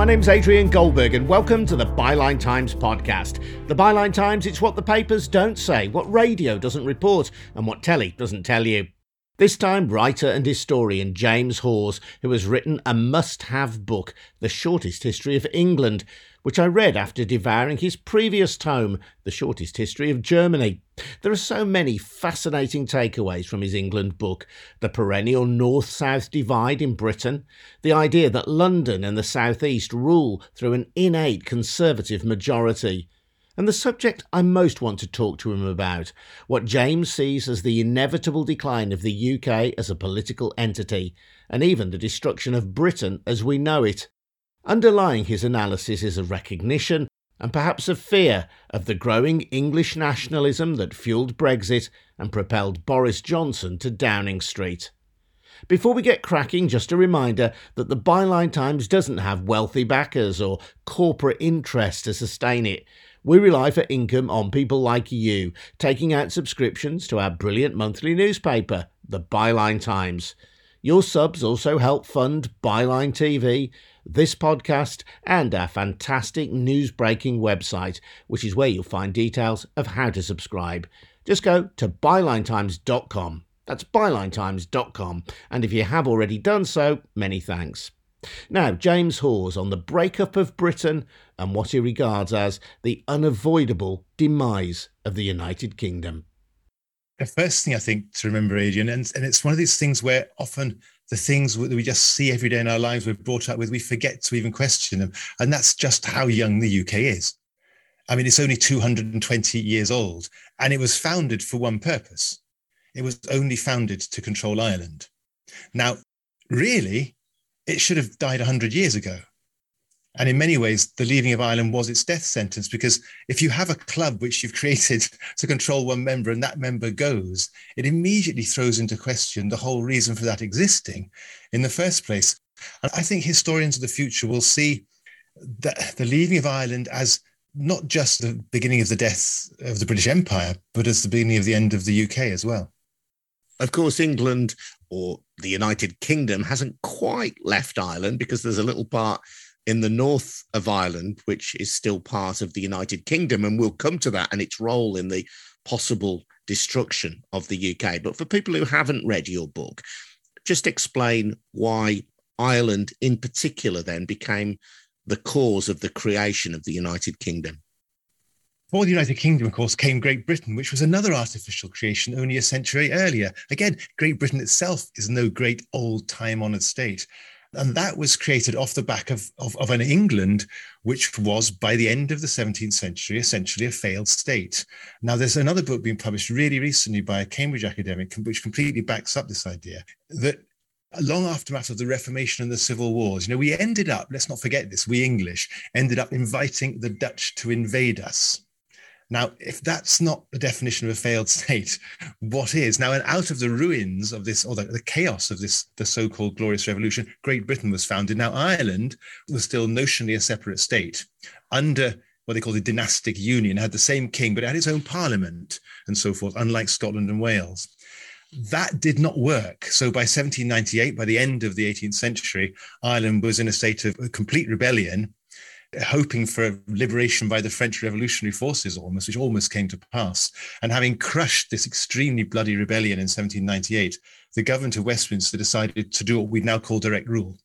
My name's Adrian Goldberg, and welcome to the Byline Times podcast. The Byline Times, it's what the papers don't say, what radio doesn't report, and what telly doesn't tell you. This time, writer and historian James Hawes, who has written a must have book, The Shortest History of England, which I read after devouring his previous tome, The Shortest History of Germany. There are so many fascinating takeaways from his England book the perennial north south divide in Britain, the idea that London and the South East rule through an innate conservative majority. And the subject I most want to talk to him about, what James sees as the inevitable decline of the UK as a political entity, and even the destruction of Britain as we know it. Underlying his analysis is a recognition and perhaps a fear of the growing English nationalism that fueled Brexit and propelled Boris Johnson to Downing Street. Before we get cracking, just a reminder that the Byline Times doesn't have wealthy backers or corporate interests to sustain it. We rely for income on people like you, taking out subscriptions to our brilliant monthly newspaper, the Byline Times. Your subs also help fund Byline TV, this podcast, and our fantastic news breaking website, which is where you'll find details of how to subscribe. Just go to bylinetimes.com. That's bylinetimes.com. And if you have already done so, many thanks. Now, James Hawes on the breakup of Britain and what he regards as the unavoidable demise of the United Kingdom the first thing I think to remember, Adrian, and, and it's one of these things where often the things that we just see every day in our lives we're brought up with, we forget to even question them. And that's just how young the UK is. I mean, it's only 220 years old, and it was founded for one purpose. It was only founded to control Ireland. Now, really, it should have died 100 years ago. And in many ways, the leaving of Ireland was its death sentence because if you have a club which you've created to control one member and that member goes, it immediately throws into question the whole reason for that existing in the first place. And I think historians of the future will see the, the leaving of Ireland as not just the beginning of the death of the British Empire, but as the beginning of the end of the UK as well. Of course, England or the United Kingdom hasn't quite left Ireland because there's a little part in the north of Ireland, which is still part of the United Kingdom. And we'll come to that and its role in the possible destruction of the UK. But for people who haven't read your book, just explain why Ireland in particular then became the cause of the creation of the United Kingdom. For the United Kingdom, of course, came Great Britain, which was another artificial creation only a century earlier. Again, Great Britain itself is no great old time honored state. And mm. that was created off the back of, of, of, an England which was, by the end of the 17th century, essentially a failed state. Now, there's another book being published really recently by a Cambridge academic, which completely backs up this idea that long aftermath of the Reformation and the Civil Wars, you know, we ended up, let's not forget this, we English ended up inviting the Dutch to invade us. Now, if that's not the definition of a failed state, what is? Now, and out of the ruins of this, or the, the chaos of this, the so-called glorious revolution, Great Britain was founded. Now, Ireland was still notionally a separate state under what they call the dynastic union, it had the same king, but it had its own parliament and so forth, unlike Scotland and Wales. That did not work. So by 1798, by the end of the 18th century, Ireland was in a state of complete rebellion hoping for liberation by the French revolutionary forces almost, which almost came to pass. And having crushed this extremely bloody rebellion in 1798, the government of Westminster decided to do what we now call direct rule.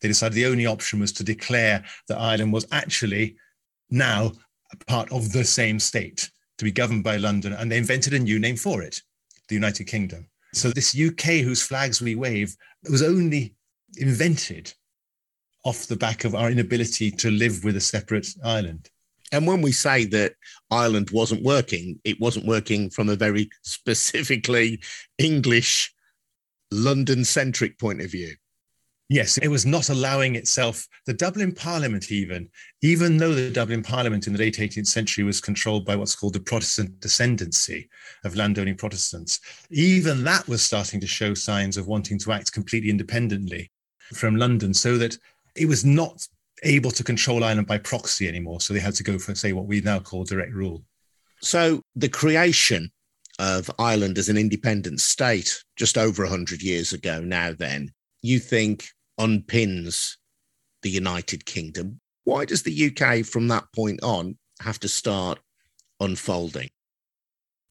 They decided the only option was to declare that Ireland was actually now part of the same state, to be governed by London. And they invented a new name for it, the United Kingdom. So this UK whose flags we wave was only invented off the back of our inability to live with a separate island. And when we say that Ireland wasn't working, it wasn't working from a very specifically English, London centric point of view. Yes, it was not allowing itself. The Dublin Parliament, even, even though the Dublin Parliament in the late 18th century was controlled by what's called the Protestant descendancy of landowning Protestants, even that was starting to show signs of wanting to act completely independently from London, so that it was not able to control Ireland by proxy anymore. So they had to go for, say, what we now call direct rule. So the creation of Ireland as an independent state just over 100 years ago now, then, you think unpins the United Kingdom. Why does the UK from that point on have to start unfolding?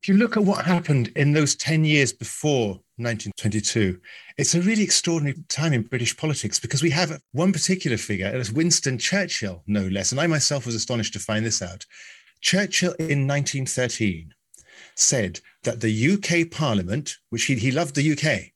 If you look at what happened in those 10 years before 1922, it's a really extraordinary time in British politics because we have one particular figure, it was Winston Churchill, no less. And I myself was astonished to find this out. Churchill in 1913 said that the UK Parliament, which he, he loved the UK,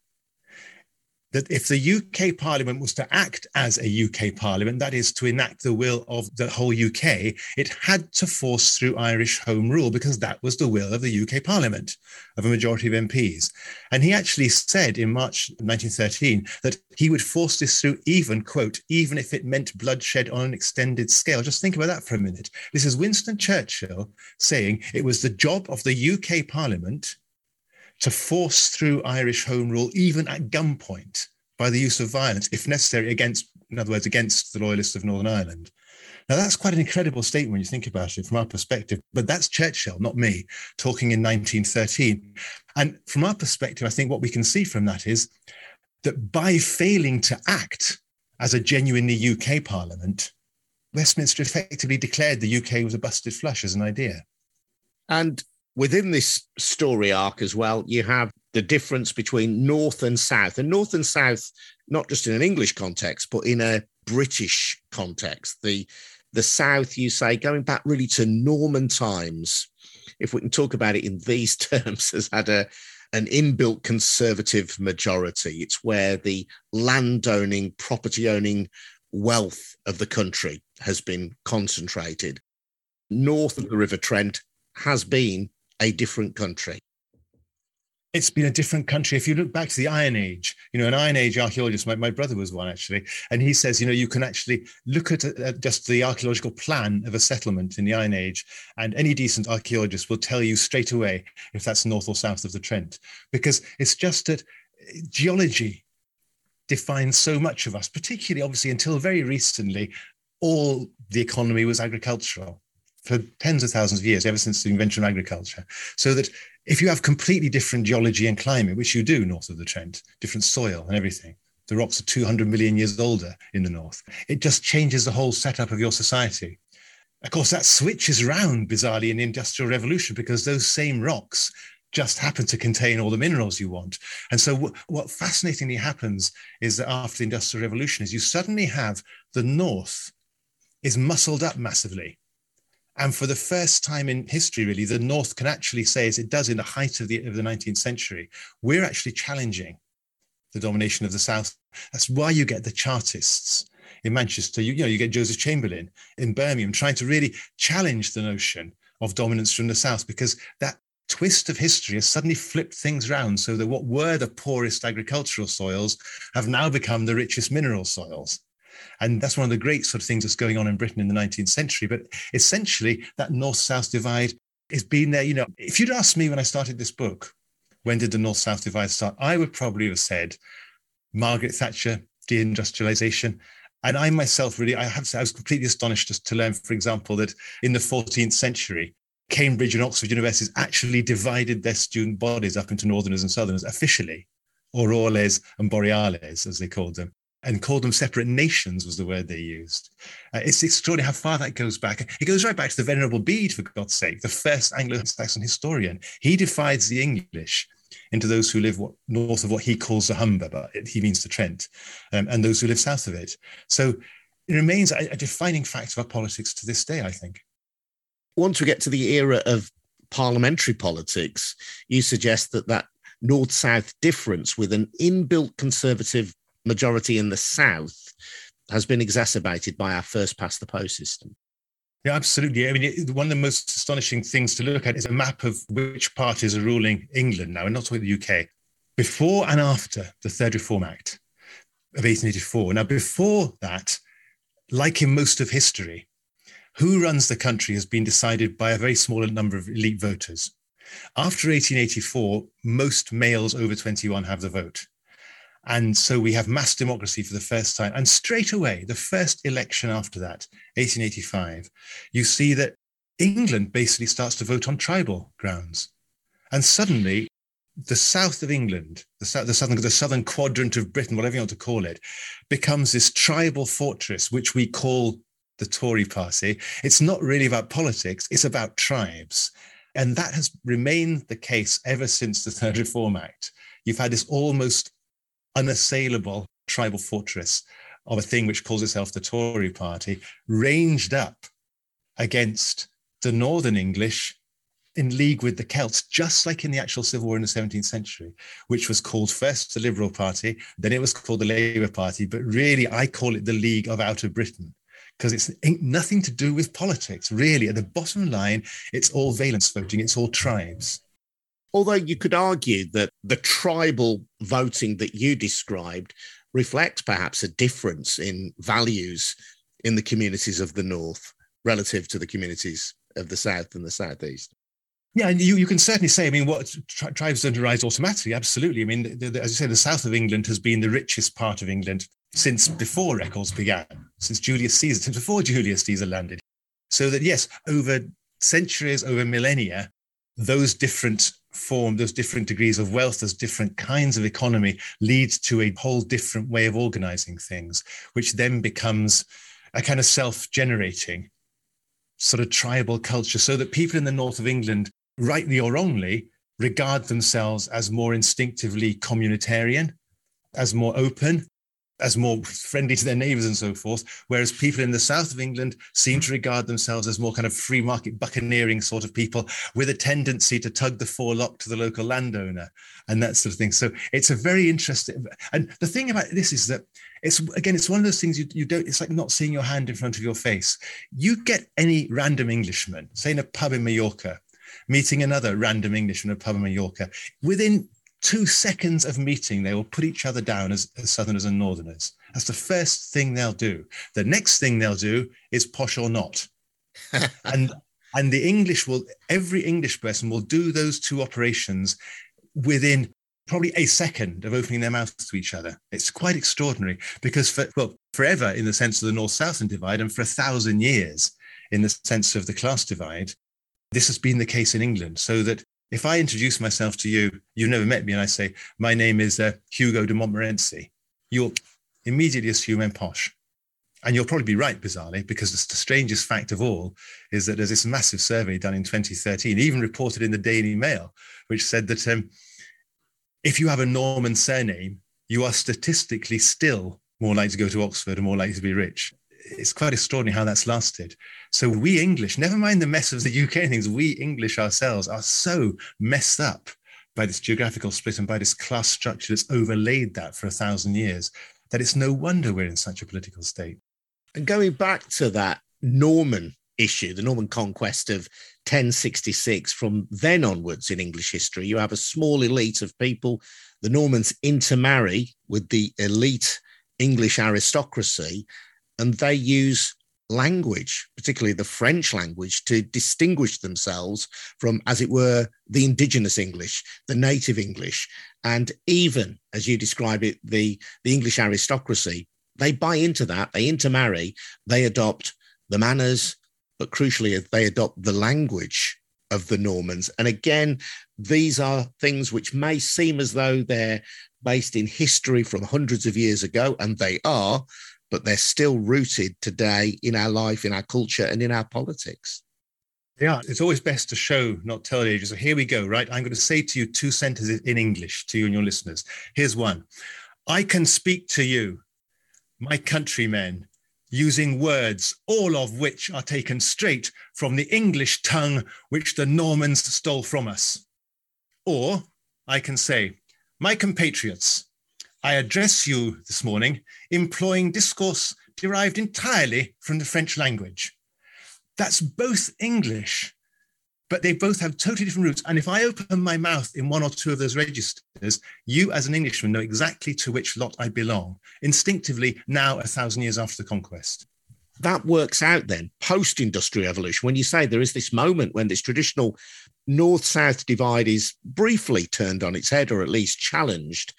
that if the UK Parliament was to act as a UK Parliament, that is to enact the will of the whole UK, it had to force through Irish Home Rule because that was the will of the UK Parliament, of a majority of MPs. And he actually said in March 1913 that he would force this through even, quote, even if it meant bloodshed on an extended scale. Just think about that for a minute. This is Winston Churchill saying it was the job of the UK Parliament to force through Irish Home Rule, even at gunpoint, by the use of violence, if necessary, against, in other words, against the loyalists of Northern Ireland. Now, that's quite an incredible statement when you think about it from our perspective, but that's Churchill, not me, talking in 1913. And from our perspective, I think what we can see from that is that by failing to act as a genuinely UK parliament, Westminster effectively declared the UK was a busted flush as an idea. And within this story arc as well, you have the difference between North and South, and North and South, not just in an English context, but in a British context. The the South, you say, going back really to Norman times, if we can talk about it in these terms, has had a an inbuilt conservative majority. It's where the landowning, property owning wealth of the country has been concentrated. North of the River Trent has been a different country? It's been a different country. If you look back to the Iron Age, you know, an Iron Age archaeologist, my, my brother was one actually, and he says, you know, you can actually look at uh, just the archaeological plan of a settlement in the Iron Age, and any decent archaeologist will tell you straight away if that's north or south of the Trent, because it's just that geology defines so much of us, particularly obviously until very recently, all the economy was agricultural for tens of thousands of years, ever since the invention of agriculture. So that if you have completely different geology and climate, which you do north of the Trent, different soil and everything, the rocks are 200 million years older in the north, it just changes the whole setup of your society. Of course, that switches around bizarrely in the Industrial Revolution because those same rocks just happen to contain all the minerals you want. And so, w- what fascinatingly happens is that after the Industrial Revolution, is you suddenly have the North is muscled up massively and for the first time in history, really, the North can actually say, as it does in the height of the, of the 19th century, we're actually challenging the domination of the South. That's why you get the Chartists in Manchester. You, you know, you get Joseph Chamberlain in Birmingham trying to really challenge the notion of dominance from the South because that twist of history has suddenly flipped things around so that what were the poorest agricultural soils have now become the richest mineral soils. And that's one of the great sort of things that's going on in Britain in the 19th century. But essentially, that north south divide has been there. You know, if you'd asked me when I started this book, when did the north south divide start? I would probably have said Margaret Thatcher, deindustrialization. And I myself really, I have to, I was completely astonished just to learn, for example, that in the 14th century, Cambridge and Oxford universities actually divided their student bodies up into northerners and southerners officially, australes and boreales, as they called them and called them separate nations was the word they used. Uh, it's extraordinary how far that goes back. It goes right back to the Venerable Bede, for God's sake, the first Anglo-Saxon historian. He divides the English into those who live what, north of what he calls the Humber, but he means the Trent, um, and those who live south of it. So it remains a, a defining fact of our politics to this day, I think. Once we get to the era of parliamentary politics, you suggest that that north-south difference with an inbuilt conservative majority in the south has been exacerbated by our first past the post system. Yeah, absolutely. I mean, one of the most astonishing things to look at is a map of which parties are ruling England now, and not talking the UK, before and after the Third Reform Act of 1884. Now, before that, like in most of history, who runs the country has been decided by a very small number of elite voters. After 1884, most males over 21 have the vote. And so we have mass democracy for the first time. And straight away, the first election after that, 1885, you see that England basically starts to vote on tribal grounds. And suddenly, the south of England, the, the southern, the southern quadrant of Britain, whatever you want to call it, becomes this tribal fortress, which we call the Tory party. It's not really about politics, it's about tribes. And that has remained the case ever since the Third Reform Act. You've had this almost unassailable tribal fortress of a thing which calls itself the Tory party, ranged up against the Northern English in league with the Celts, just like in the actual civil war in the 17th century, which was called first the Liberal Party, then it was called the Labour Party, but really I call it the League of Outer Britain because it's ain't nothing to do with politics. Really, at the bottom line, it's all valence voting, it's all tribes. Although you could argue that the tribal voting that you described reflects perhaps a difference in values in the communities of the North relative to the communities of the South and the Southeast. Yeah, and you, you can certainly say, I mean, what tri- tribes don't arise automatically. Absolutely. I mean, the, the, as you say, the south of England has been the richest part of England since before records began, since Julius Caesar, since before Julius Caesar landed. So that, yes, over centuries, over millennia, those different form, those different degrees of wealth, those different kinds of economy leads to a whole different way of organizing things, which then becomes a kind of self generating sort of tribal culture, so that people in the north of England rightly or wrongly, regard themselves as more instinctively communitarian, as more open, as more friendly to their neighbors and so forth. Whereas people in the south of England seem to regard themselves as more kind of free market buccaneering sort of people with a tendency to tug the forelock to the local landowner and that sort of thing. So it's a very interesting. And the thing about this is that it's again, it's one of those things you, you don't, it's like not seeing your hand in front of your face. You get any random Englishman, say in a pub in Mallorca, meeting another random Englishman at pub in Mallorca. Within two seconds of meeting, they will put each other down as, as, Southerners and Northerners. That's the first thing they'll do. The next thing they'll do is posh or not. and and the English will every English person will do those two operations within probably a second of opening their mouths to each other. It's quite extraordinary because for well, forever in the sense of the North-Southern divide, and for a thousand years in the sense of the class divide, this has been the case in England, so that if I introduce myself to you, you've never met me, and I say, My name is uh, Hugo de Montmorency, you'll immediately assume I'm posh. And you'll probably be right, bizarrely, because the strangest fact of all is that there's this massive survey done in 2013, even reported in the Daily Mail, which said that um, if you have a Norman surname, you are statistically still more likely to go to Oxford and more likely to be rich it's quite extraordinary how that's lasted. So we English, never mind the mess of the UK things, we English ourselves are so messed up by this geographical split and by this class structure that's overlaid that for a thousand years that it's no wonder we're in such a political state. And going back to that Norman issue, the Norman conquest of 1066, from then onwards in English history, you have a small elite of people. The Normans intermarry with the elite English aristocracy and they use language, particularly the French language, to distinguish themselves from, as it were, the indigenous English, the native English. And even, as you describe it, the, the English aristocracy, they buy into that, they intermarry, they adopt the manners, but crucially, they adopt the language of the Normans. And again, these are things which may seem as though they're based in history from hundreds of years ago, and they are, but they're still rooted today in our life, in our culture, and in our politics. Yeah, it's always best to show, not tell the ages. So here we go, right? I'm going to say to you two sentences in English to you and your listeners. Here's one I can speak to you, my countrymen, using words, all of which are taken straight from the English tongue which the Normans stole from us. Or I can say, my compatriots, I address you this morning employing discourse derived entirely from the French language. That's both English, but they both have totally different roots. And if I open my mouth in one or two of those registers, you as an Englishman know exactly to which lot I belong, instinctively now a thousand years after the conquest that works out then post industrial evolution when you say there is this moment when this traditional north south divide is briefly turned on its head or at least challenged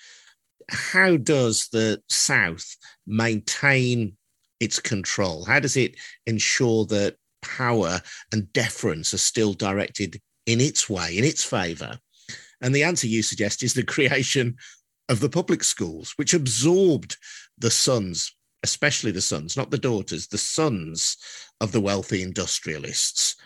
how does the South maintain its control? How does it ensure that power and deference are still directed in its way, in its favour? And the answer you suggest is the creation of the public schools, which absorbed the sons, especially the sons, not the daughters, the sons of the wealthy industrialists,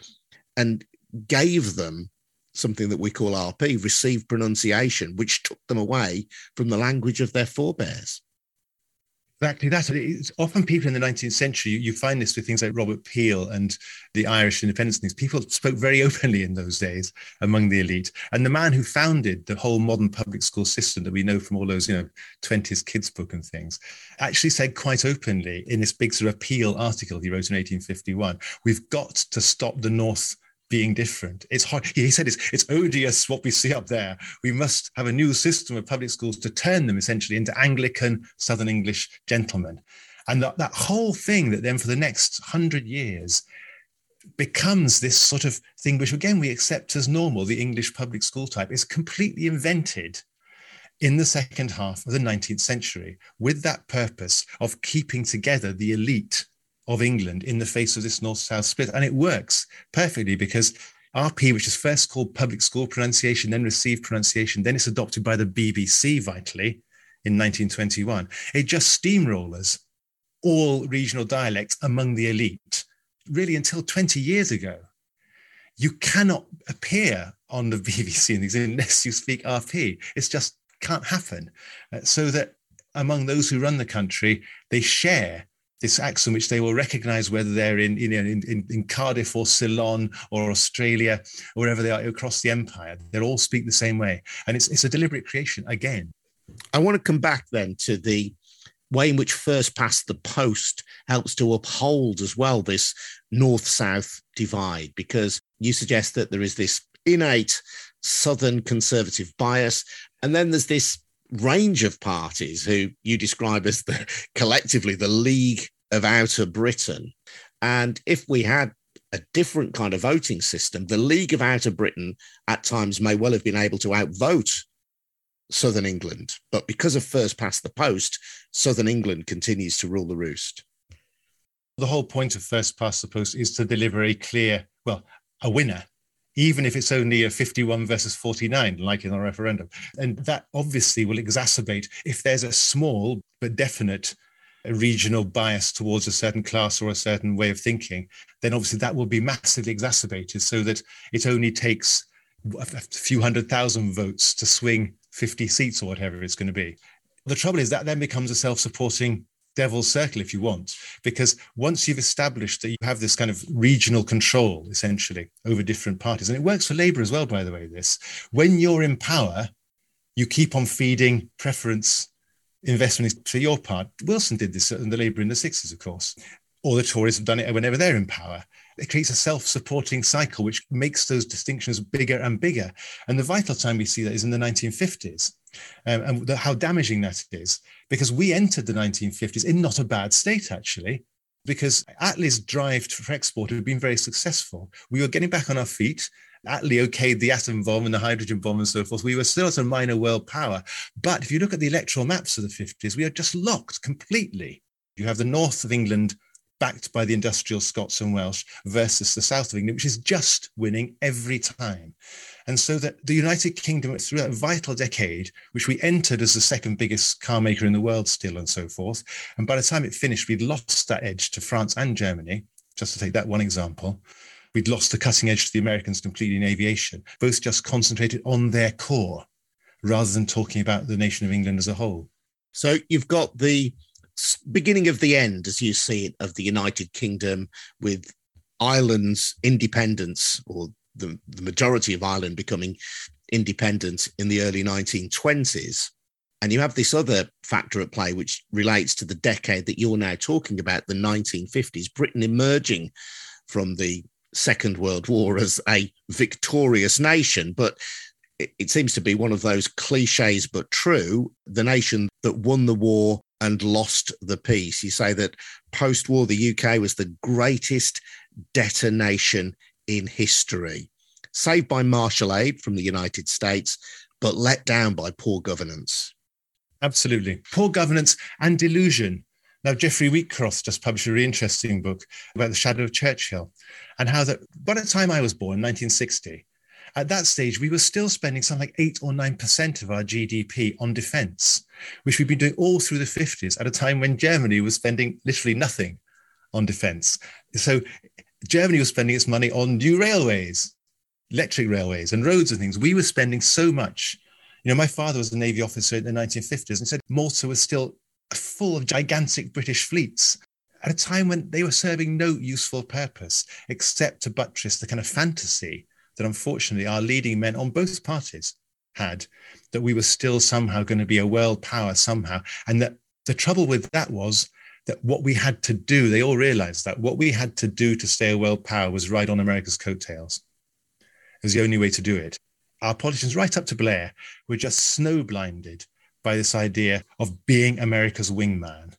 and gave them something that we call RP, received pronunciation, which took them away from the language of their forebears. Exactly that. It's often people in the 19th century, you, find this with things like Robert Peel and the Irish independence things. People spoke very openly in those days among the elite. And the man who founded the whole modern public school system that we know from all those, you know, 20s kids book and things, actually said quite openly in this big sort of Peel article he wrote in 1851, we've got to stop the North being different. It's hard. He said it's, it's odious what we see up there. We must have a new system of public schools to turn them essentially into Anglican Southern English gentlemen. And that, that whole thing that then for the next hundred years becomes this sort of thing, which again we accept as normal, the English public school type, is completely invented in the second half of the 19th century with that purpose of keeping together the elite of England in the face of this north south split. And it works perfectly because RP, which is first called public school pronunciation, then received pronunciation, then it's adopted by the BBC vitally in 1921. It just steamrollers all regional dialects among the elite, really until 20 years ago. You cannot appear on the BBC unless you speak RP. It's just can't happen. Uh, so that among those who run the country, they share this accent which they will recognize whether they're in, you know, in, in, in, Cardiff or Ceylon or Australia, or wherever they are across the empire. They all speak the same way. And it's, it's a deliberate creation again. I want to come back then to the way in which first past the post helps to uphold as well this north south divide, because you suggest that there is this innate southern conservative bias. And then there's this range of parties who you describe as the collectively the League of Outer Britain. And if we had a different kind of voting system, the League of Outer Britain at times may well have been able to outvote Southern England. But because of first past the post, Southern England continues to rule the roost. The whole point of first past the post is to deliver a clear, well, a winner, even if it's only a 51 versus 49, like in a referendum. And that obviously will exacerbate if there's a small but definite regional bias towards a certain class or a certain way of thinking, then obviously that will be massively exacerbated so that it only takes a few hundred thousand votes to swing 50 seats or whatever it's going to be. The trouble is that then becomes a self supporting devil's circle, if you want, because once you've established that you have this kind of regional control essentially over different parties, and it works for Labour as well, by the way, this when you're in power, you keep on feeding preference investment to your part. Wilson did this in the Labour in the 60s, of course. Or the Tories have done it whenever they're in power. It creates a self supporting cycle, which makes those distinctions bigger and bigger. And the vital time we see that is in the 1950s. Um, and the, how damaging that is, because we entered the 1950s in not a bad state, actually because Attlee's drive for export had been very successful. We were getting back on our feet. Attlee okayed the atom bomb and the hydrogen bomb and so forth. We were still at a minor world power. But if you look at the electoral maps of the 50s, we are just locked completely. You have the north of England backed by the industrial Scots and Welsh versus the south of England, which is just winning every time. And so that the United Kingdom, through that vital decade, which we entered as the second biggest car maker in the world still and so forth, and by the time it finished, we'd lost that edge to France and Germany, just to take that one example. We'd lost the cutting edge to the Americans completely in aviation, both just concentrated on their core rather than talking about the nation of England as a whole. So you've got the beginning of the end, as you see it, of the United Kingdom with Ireland's independence or the, the majority of Ireland becoming independent in the early 1920s. And you have this other factor at play, which relates to the decade that you're now talking about, the 1950s, Britain emerging from the Second World War as a victorious nation. But it, it seems to be one of those cliches, but true the nation that won the war and lost the peace. You say that post war, the UK was the greatest debtor nation in history, saved by Marshall aid from the United States, but let down by poor governance. Absolutely. Poor governance and delusion. Now, Geoffrey Wheatcroft just published a really interesting book about the shadow of Churchill and how that by the time I was born, 1960, At that stage, we were still spending something like 8 or 9% of our GDP on defense, which we've been doing all through the 50s at a time when Germany was spending literally nothing on defense. So Germany was spending its money on new railways, electric railways, and roads and things. We were spending so much. You know, my father was a Navy officer in the 1950s and said Malta was still full of gigantic British fleets at a time when they were serving no useful purpose except to buttress the kind of fantasy that unfortunately our leading men on both parties had that we were still somehow going to be a world power somehow. And that the trouble with that was that what we had to do, they all realized that what we had to do to stay a world power was ride on America's coattails. It was the only way to do it. Our politicians, right up to Blair, were just snow blinded by this idea of being America's wingman.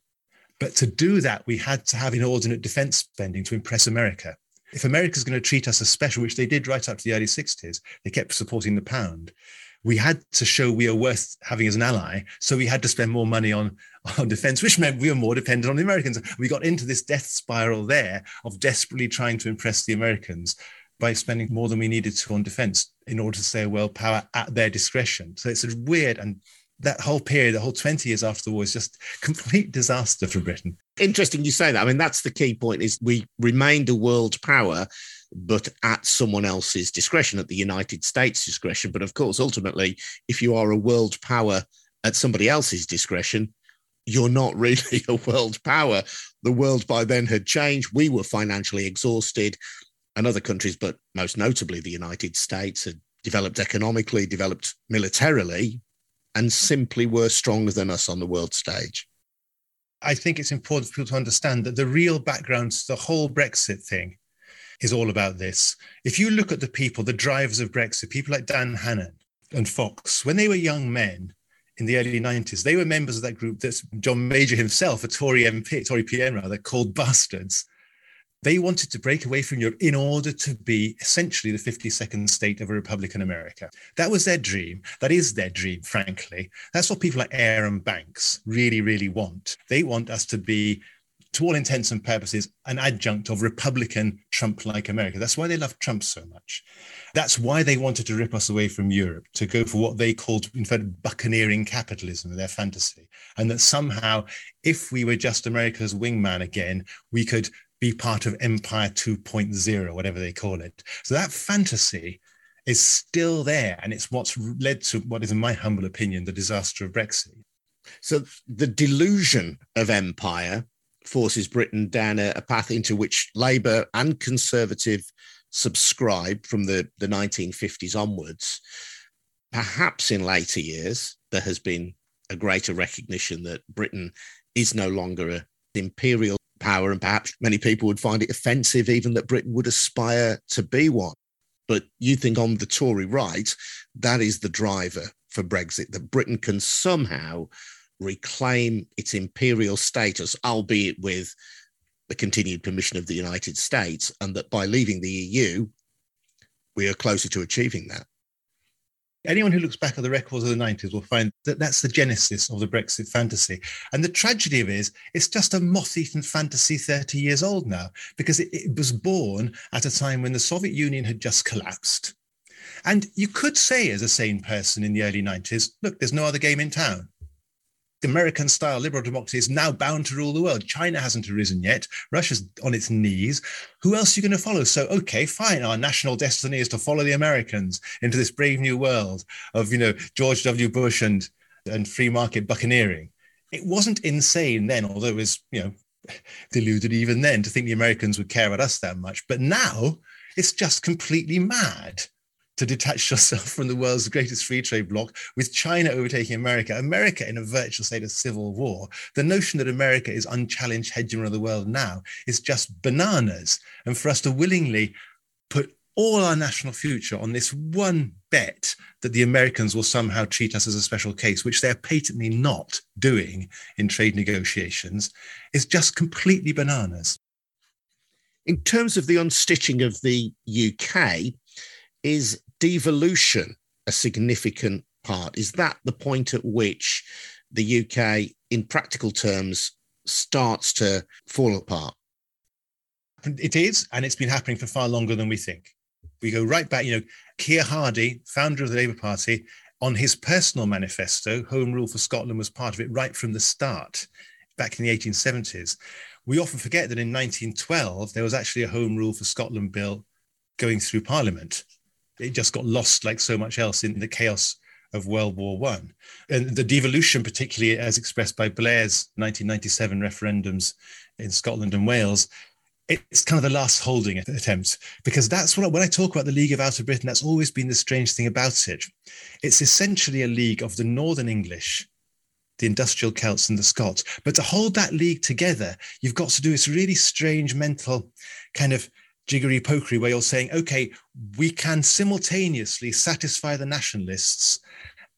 But to do that, we had to have inordinate defense spending to impress America. If America's going to treat us as special, which they did right up to the early 60s, they kept supporting the pound. We had to show we are worth having as an ally. So we had to spend more money on, on defense, which meant we were more dependent on the Americans. We got into this death spiral there of desperately trying to impress the Americans by spending more than we needed to on defense in order to stay a world power at their discretion. So it's a weird and that whole period, the whole 20 years after the war, is just complete disaster for Britain. Interesting you say that. I mean, that's the key point is we remained a world power, but at someone else's discretion, at the United States' discretion. But of course, ultimately, if you are a world power at somebody else's discretion, you're not really a world power. The world by then had changed. We were financially exhausted, and other countries, but most notably the United States, had developed economically, developed militarily, and simply were stronger than us on the world stage. I think it's important for people to understand that the real background to the whole Brexit thing is all about this. If you look at the people, the drivers of Brexit, people like Dan Hannan and Fox, when they were young men in the early 90s, they were members of that group that John Major himself, a Tory MP, Tory PM rather, called bastards. They wanted to break away from Europe in order to be essentially the 52nd state of a Republican America. That was their dream. That is their dream, frankly. That's what people like Arron Banks really, really want. They want us to be to all intents and purposes, an adjunct of Republican Trump like America. That's why they love Trump so much. That's why they wanted to rip us away from Europe, to go for what they called, in fact, buccaneering capitalism, their fantasy. And that somehow, if we were just America's wingman again, we could be part of Empire 2.0, whatever they call it. So that fantasy is still there. And it's what's led to what is, in my humble opinion, the disaster of Brexit. So the delusion of empire forces Britain down a, a path into which Labour and Conservative subscribe from the, the 1950s onwards. Perhaps in later years, there has been a greater recognition that Britain is no longer an imperial power, and perhaps many people would find it offensive even that Britain would aspire to be one. But you think on the Tory right, that is the driver for Brexit, that Britain can somehow reclaim its imperial status, albeit with the continued permission of the United States, and that by leaving the EU, we are closer to achieving that. Anyone who looks back at the records of the 90s will find that that's the genesis of the Brexit fantasy. And the tragedy of it is, it's just a moth eaten fantasy 30 years old now, because it, it was born at a time when the Soviet Union had just collapsed. And you could say, as a sane person in the early 90s, look, there's no other game in town. American style liberal democracy is now bound to rule the world. China hasn't arisen yet. Russia's on its knees. Who else are you going to follow? So, okay, fine. Our national destiny is to follow the Americans into this brave new world of, you know, George W. Bush and, and free market buccaneering. It wasn't insane then, although it was, you know, deluded even then to think the Americans would care about us that much. But now it's just completely mad to detach yourself from the world's greatest free trade bloc, with China overtaking America, America in a virtual state of civil war. The notion that America is unchallenged hegemon of the world now is just bananas. And for us to willingly put all our national future on this one bet that the Americans will somehow treat us as a special case, which they're patently not doing in trade negotiations, is just completely bananas. In terms of the unstitching of the UK, is devolution a significant part? Is that the point at which the UK, in practical terms, starts to fall apart? It is, and it's been happening for far longer than we think. We go right back, you know, Keir Hardie, founder of the Labour Party, on his personal manifesto, Home Rule for Scotland was part of it right from the start, back in the 1870s. We often forget that in 1912, there was actually a Home Rule for Scotland bill going through Parliament. It just got lost like so much else in the chaos of World War One. And the devolution, particularly as expressed by Blair's 1997 referendums in Scotland and Wales, it's kind of the last holding attempt because that's what when I talk about the League of Outer Britain, that's always been the strange thing about it. It's essentially a league of the Northern English, the industrial Celts and the Scots. But to hold that league together, you've got to do this really strange mental kind of jiggery pokery where you're saying, okay, we can simultaneously satisfy the nationalists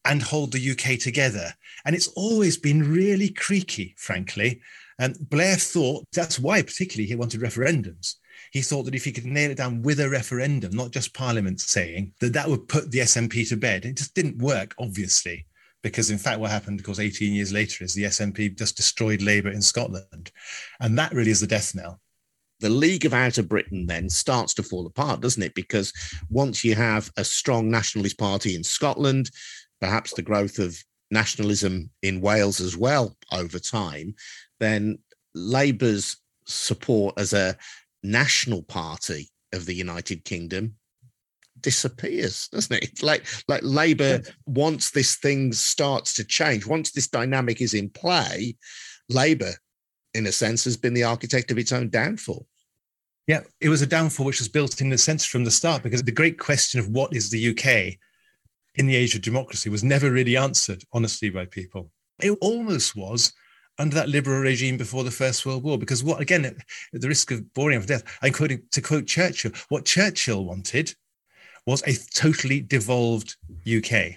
and hold the UK together. And it's always been really creaky, frankly. And Blair thought that's why, particularly, he wanted referendums. He thought that if he could nail it down with a referendum, not just Parliament saying that that would put the SNP to bed. It just didn't work, obviously, because in fact, what happened, of course, 18 years later is the SNP just destroyed Labour in Scotland. And that really is the death knell the League of Outer Britain then starts to fall apart, doesn't it? Because once you have a strong nationalist party in Scotland, perhaps the growth of nationalism in Wales as well over time, then Labour's support as a national party of the United Kingdom disappears, doesn't it? It's like like Labour once this thing starts to change, once this dynamic is in play, Labour, in a sense, has been the architect of its own downfall. Yeah, it was a downfall which was built in a sense from the start because the great question of what is the UK in the age of democracy was never really answered honestly by people. It almost was under that liberal regime before the First World War. Because what, again, at the risk of boring of death, I'm quoting to quote Churchill, what Churchill wanted was a totally devolved UK.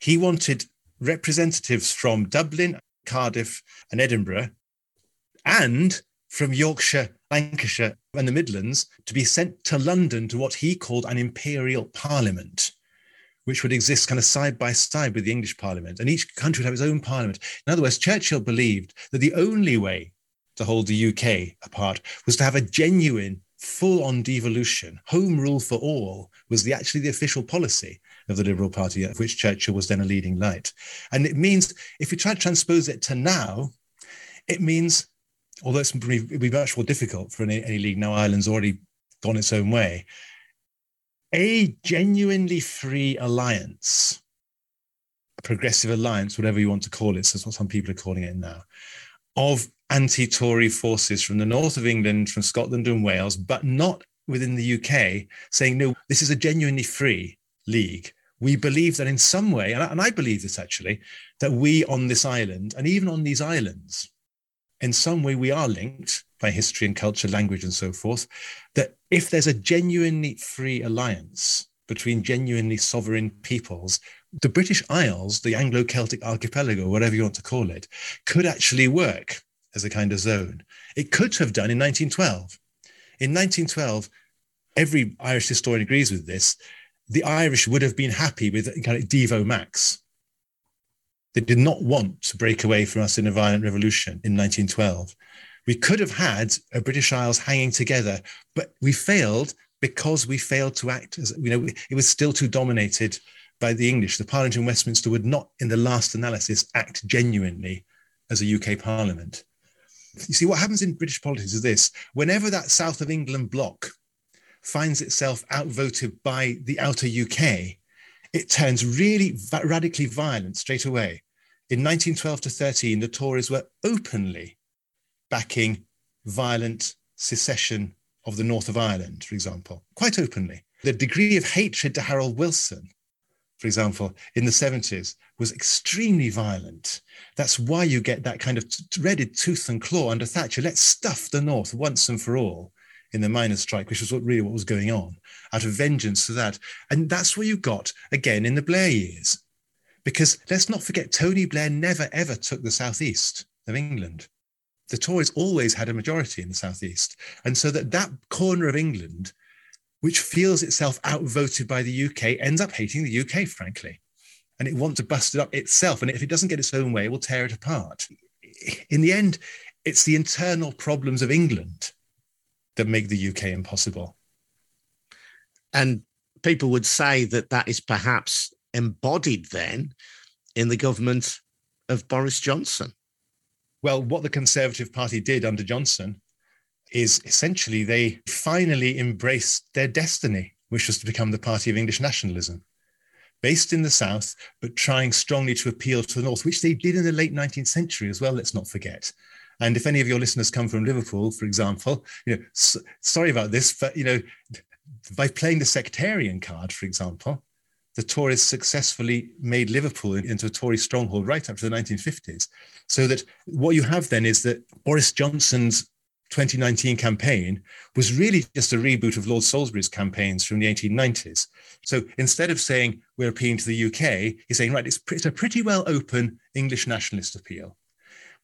He wanted representatives from Dublin, Cardiff, and Edinburgh, and from Yorkshire, Lancashire, and the Midlands to be sent to London to what he called an imperial parliament which would exist kind of side by side with the English Parliament, and each country would have its own parliament. In other words, Churchill believed that the only way to hold the UK apart was to have a genuine, full-on devolution. Home rule for all was the actually the official policy of the Liberal Party, of which Churchill was then a leading light. And it means, if you try to transpose it to now, it means, although it's it would be much more difficult for any, any league now, Ireland's already gone its own way a genuinely free alliance, a progressive alliance, whatever you want to call it, so that's what some people are calling it now, of anti Tory forces from the north of England, from Scotland and Wales, but not within the UK, saying, no, this is a genuinely free league. We believe that in some way, and I, and I believe this actually, that we on this island, and even on these islands, in some way we are linked by history and culture, language, and so forth, that if there's a genuinely free alliance between genuinely sovereign peoples, the British Isles, the Anglo Celtic archipelago, whatever you want to call it, could actually work as a kind of zone. It could have done in 1912. In 1912, every Irish historian agrees with this. The Irish would have been happy with kind of Devo Max. They did not want to break away from us in a violent revolution in 1912 we could have had a British Isles hanging together, but we failed because we failed to act as, you know, it was still too dominated by the English. The Parliament in Westminster would not, in the last analysis, act genuinely as a UK Parliament. You see, what happens in British politics is this whenever that South of England bloc finds itself outvoted by the outer UK, it turns really radically violent straight away. In 1912 to 13, the Tories were openly backing violent secession of the north of Ireland, for example, quite openly. The degree of hatred to Harold Wilson, for example, in the 70s was extremely violent. That's why you get that kind of dreaded tooth and claw under Thatcher. Let's stuff the North once and for all in the miners' strike, which was what, really what was going on, out of vengeance for that. And that's what you got again in the Blair years. Because let's not forget, Tony Blair never ever took the southeast of England the Tories always had a majority in the southeast, and so that that corner of England, which feels itself outvoted by the UK, ends up hating the UK, frankly, and it wants to bust it up itself. And if it doesn't get its own way, it will tear it apart. In the end, it's the internal problems of England that make the UK impossible. And people would say that that is perhaps embodied then in the government of Boris Johnson. Well, what the Conservative Party did under Johnson is essentially they finally embraced their destiny, which was to become the party of English nationalism, based in the South, but trying strongly to appeal to the North, which they did in the late 19th century as well, let's not forget. And if any of your listeners come from Liverpool, for example, you know, so, sorry about this, but you know, by playing the sectarian card, for example, the Tories successfully made Liverpool into a Tory stronghold right up to the 1950s. So that what you have then is that Boris Johnson's 2019 campaign was really just a reboot of Lord Salisbury's campaigns from the 1890s. So instead of saying we're appealing to the UK, he's saying, right, it's, it's a pretty well open English nationalist appeal.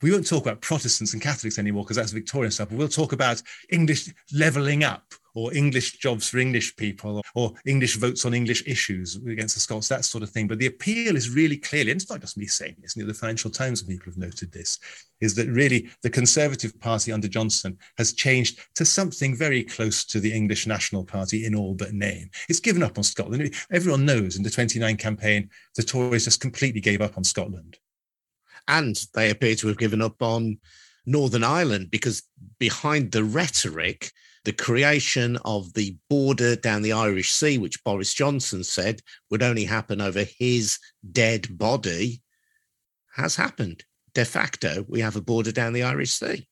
We won't talk about Protestants and Catholics anymore because that's Victorian stuff, but we'll talk about English levelling up or English jobs for English people, or English votes on English issues against the Scots, that sort of thing. But the appeal is really clearly, and it's not just me saying this, the Financial Times and people have noted this, is that really the Conservative Party under Johnson has changed to something very close to the English National Party in all but name. It's given up on Scotland. Everyone knows in the 29 campaign, the Tories just completely gave up on Scotland. And they appear to have given up on Northern Ireland because behind the rhetoric, the creation of the border down the Irish Sea, which Boris Johnson said would only happen over his dead body, has happened. De facto, we have a border down the Irish Sea.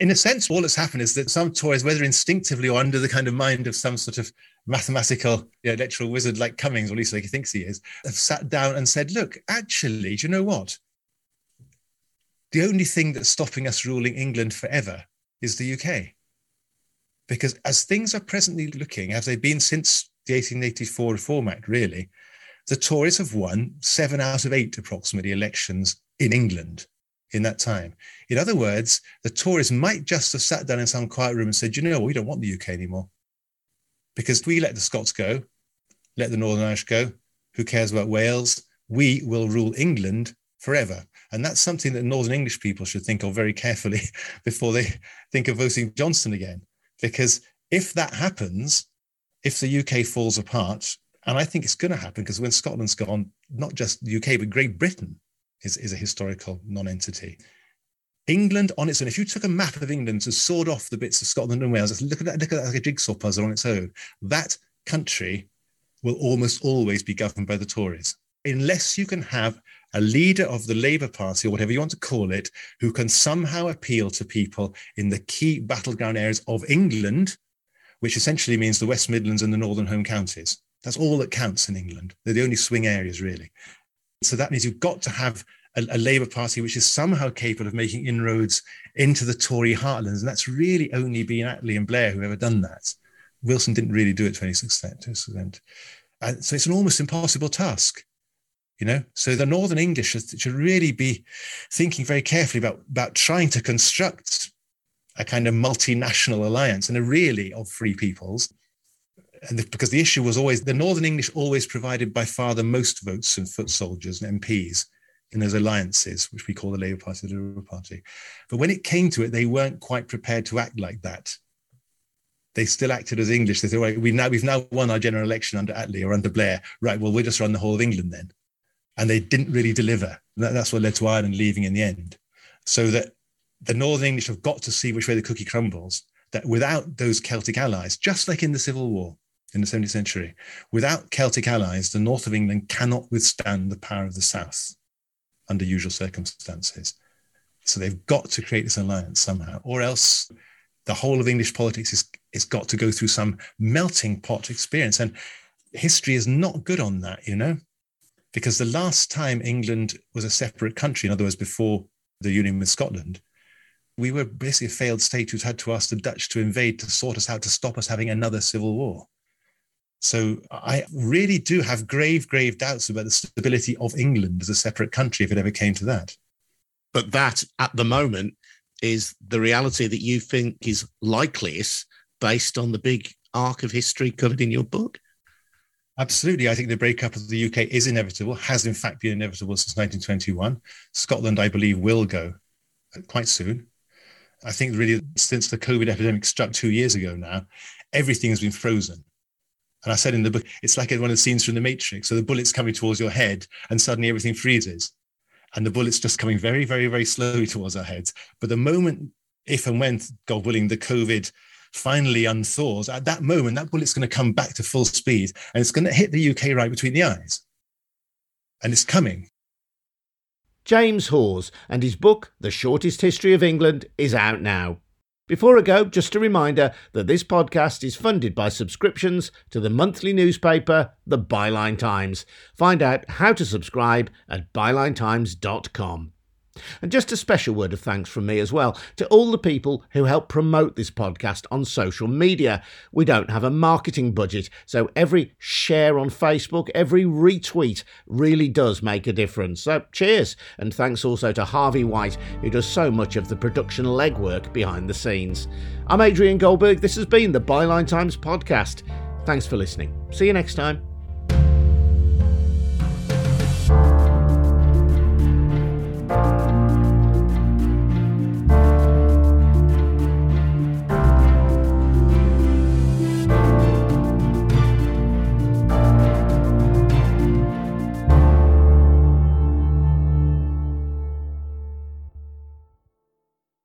In a sense, all that's happened is that some Tories, whether instinctively or under the kind of mind of some sort of mathematical you know, electoral wizard like Cummings, or at least like he thinks he is, have sat down and said, look, actually, do you know what? The only thing that's stopping us ruling England forever is the UK. Because as things are presently looking, as they've been since the 1884 Reform Act, really, the Tories have won seven out of eight approximately elections in England in that time. In other words, the Tories might just have sat down in some quiet room and said, you know, we don't want the UK anymore. Because we let the Scots go, let the Northern Irish go, who cares about Wales? We will rule England forever. And that's something that Northern English people should think of very carefully before they think of voting Johnson again. Because if that happens, if the UK falls apart, and I think it's going to happen because when Scotland's gone, not just the UK, but Great Britain is, is a historical non-entity. England on its own, if you took a map of England to sort off the bits of Scotland and Wales, look at that, look at that like a jigsaw puzzle on its own, that country will almost always be governed by the Tories. Unless you can have a leader of the Labour Party, or whatever you want to call it, who can somehow appeal to people in the key battleground areas of England, which essentially means the West Midlands and the Northern Home Counties. That's all that counts in England. They're the only swing areas, really. So that means you've got to have a, a Labour Party which is somehow capable of making inroads into the Tory heartlands. And that's really only been Attlee and Blair who ever done that. Wilson didn't really do it to any extent. And uh, so it's an almost impossible task you know? So the northern english should really be thinking very carefully about about trying to construct a kind of multinational alliance and a really of free peoples. And the, because the issue was always the northern english always provided by far the most votes and foot soldiers and mps in those alliances which we call the labour party the liberal party. But when it came to it they weren't quite prepared to act like that. They still acted as English. They said right, we've now we've now won our general election under Attlee or under Blair. Right, well, we'll just run the whole of England then and they didn't really deliver. That, that's what led to Ireland leaving in the end. So that the Northern English have got to see which way the cookie crumbles. That without those Celtic allies, just like in the Civil War in the 17th century, without Celtic allies, the north of England cannot withstand the power of the south under usual circumstances. So they've got to create this alliance somehow, or else the whole of English politics is, is got to go through some melting pot experience. And history is not good on that, you know because the last time England was a separate country, in other words, before the union with Scotland, we were basically a failed state who's had to ask the Dutch to invade to sort us out, to stop us having another civil war. So I really do have grave, grave doubts about the stability of England as a separate country if it ever came to that. But that, at the moment, is the reality that you think is likeliest based on the big arc of history covered in your book? Absolutely. I think the breakup of the UK is inevitable, has in fact been inevitable since 1921. Scotland, I believe, will go uh, quite soon. I think really since the COVID epidemic struck two years ago now, everything has been frozen. And I said in the book, it's like one of the scenes from The Matrix. So the bullet's coming towards your head, and suddenly everything freezes. And the bullet's just coming very, very, very slowly towards our heads. But the moment, if and when, God willing, the COVID finally unthaws, at that moment, that bullet's going to come back to full speed and it's going to hit the UK right between the eyes. And it's coming. James Hawes and his book, The Shortest History of England, is out now. Before I go, just a reminder that this podcast is funded by subscriptions to the monthly newspaper, The Byline Times. Find out how to subscribe at bylinetimes.com. And just a special word of thanks from me as well to all the people who help promote this podcast on social media. We don't have a marketing budget, so every share on Facebook, every retweet really does make a difference. So cheers, and thanks also to Harvey White, who does so much of the production legwork behind the scenes. I'm Adrian Goldberg. This has been the Byline Times podcast. Thanks for listening. See you next time.